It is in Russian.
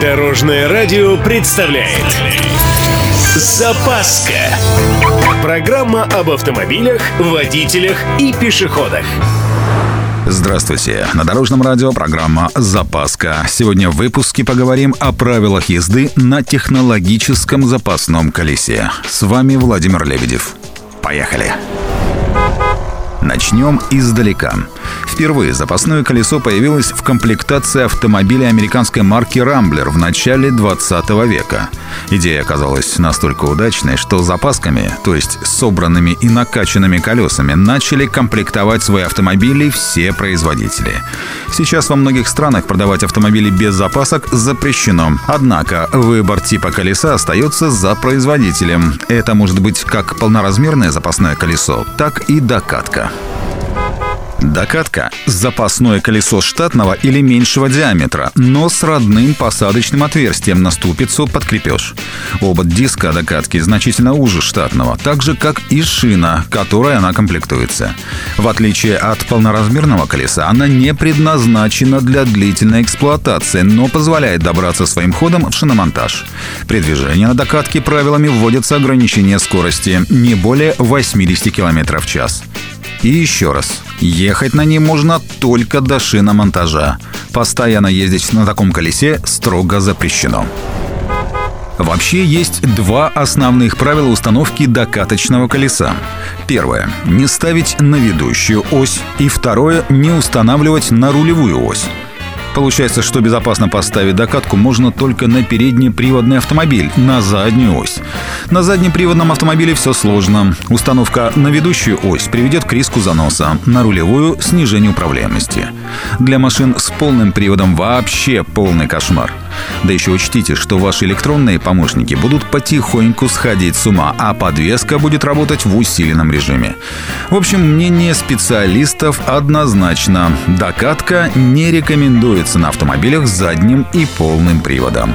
Дорожное радио представляет Запаска Программа об автомобилях, водителях и пешеходах Здравствуйте! На Дорожном радио программа «Запаска». Сегодня в выпуске поговорим о правилах езды на технологическом запасном колесе. С вами Владимир Лебедев. Поехали! Начнем издалека. Впервые запасное колесо появилось в комплектации автомобиля американской марки «Рамблер» в начале 20 века. Идея оказалась настолько удачной, что запасками, то есть собранными и накачанными колесами, начали комплектовать свои автомобили все производители. Сейчас во многих странах продавать автомобили без запасок запрещено. Однако выбор типа колеса остается за производителем. Это может быть как полноразмерное запасное колесо, так и докатка. Докатка – запасное колесо штатного или меньшего диаметра, но с родным посадочным отверстием на ступицу под крепеж. Обод диска докатки значительно уже штатного, так же как и шина, которой она комплектуется. В отличие от полноразмерного колеса, она не предназначена для длительной эксплуатации, но позволяет добраться своим ходом в шиномонтаж. При движении на докатке правилами вводятся ограничения скорости не более 80 км в час. И еще раз, ехать на ней можно только до шиномонтажа. Постоянно ездить на таком колесе строго запрещено. Вообще есть два основных правила установки докаточного колеса. Первое – не ставить на ведущую ось. И второе – не устанавливать на рулевую ось. Получается, что безопасно поставить докатку можно только на переднеприводный автомобиль, на заднюю ось. На заднеприводном автомобиле все сложно. Установка на ведущую ось приведет к риску заноса, на рулевую – снижению управляемости. Для машин с полным приводом вообще полный кошмар. Да еще учтите, что ваши электронные помощники будут потихоньку сходить с ума, а подвеска будет работать в усиленном режиме. В общем, мнение специалистов однозначно. Докатка не рекомендуется на автомобилях с задним и полным приводом.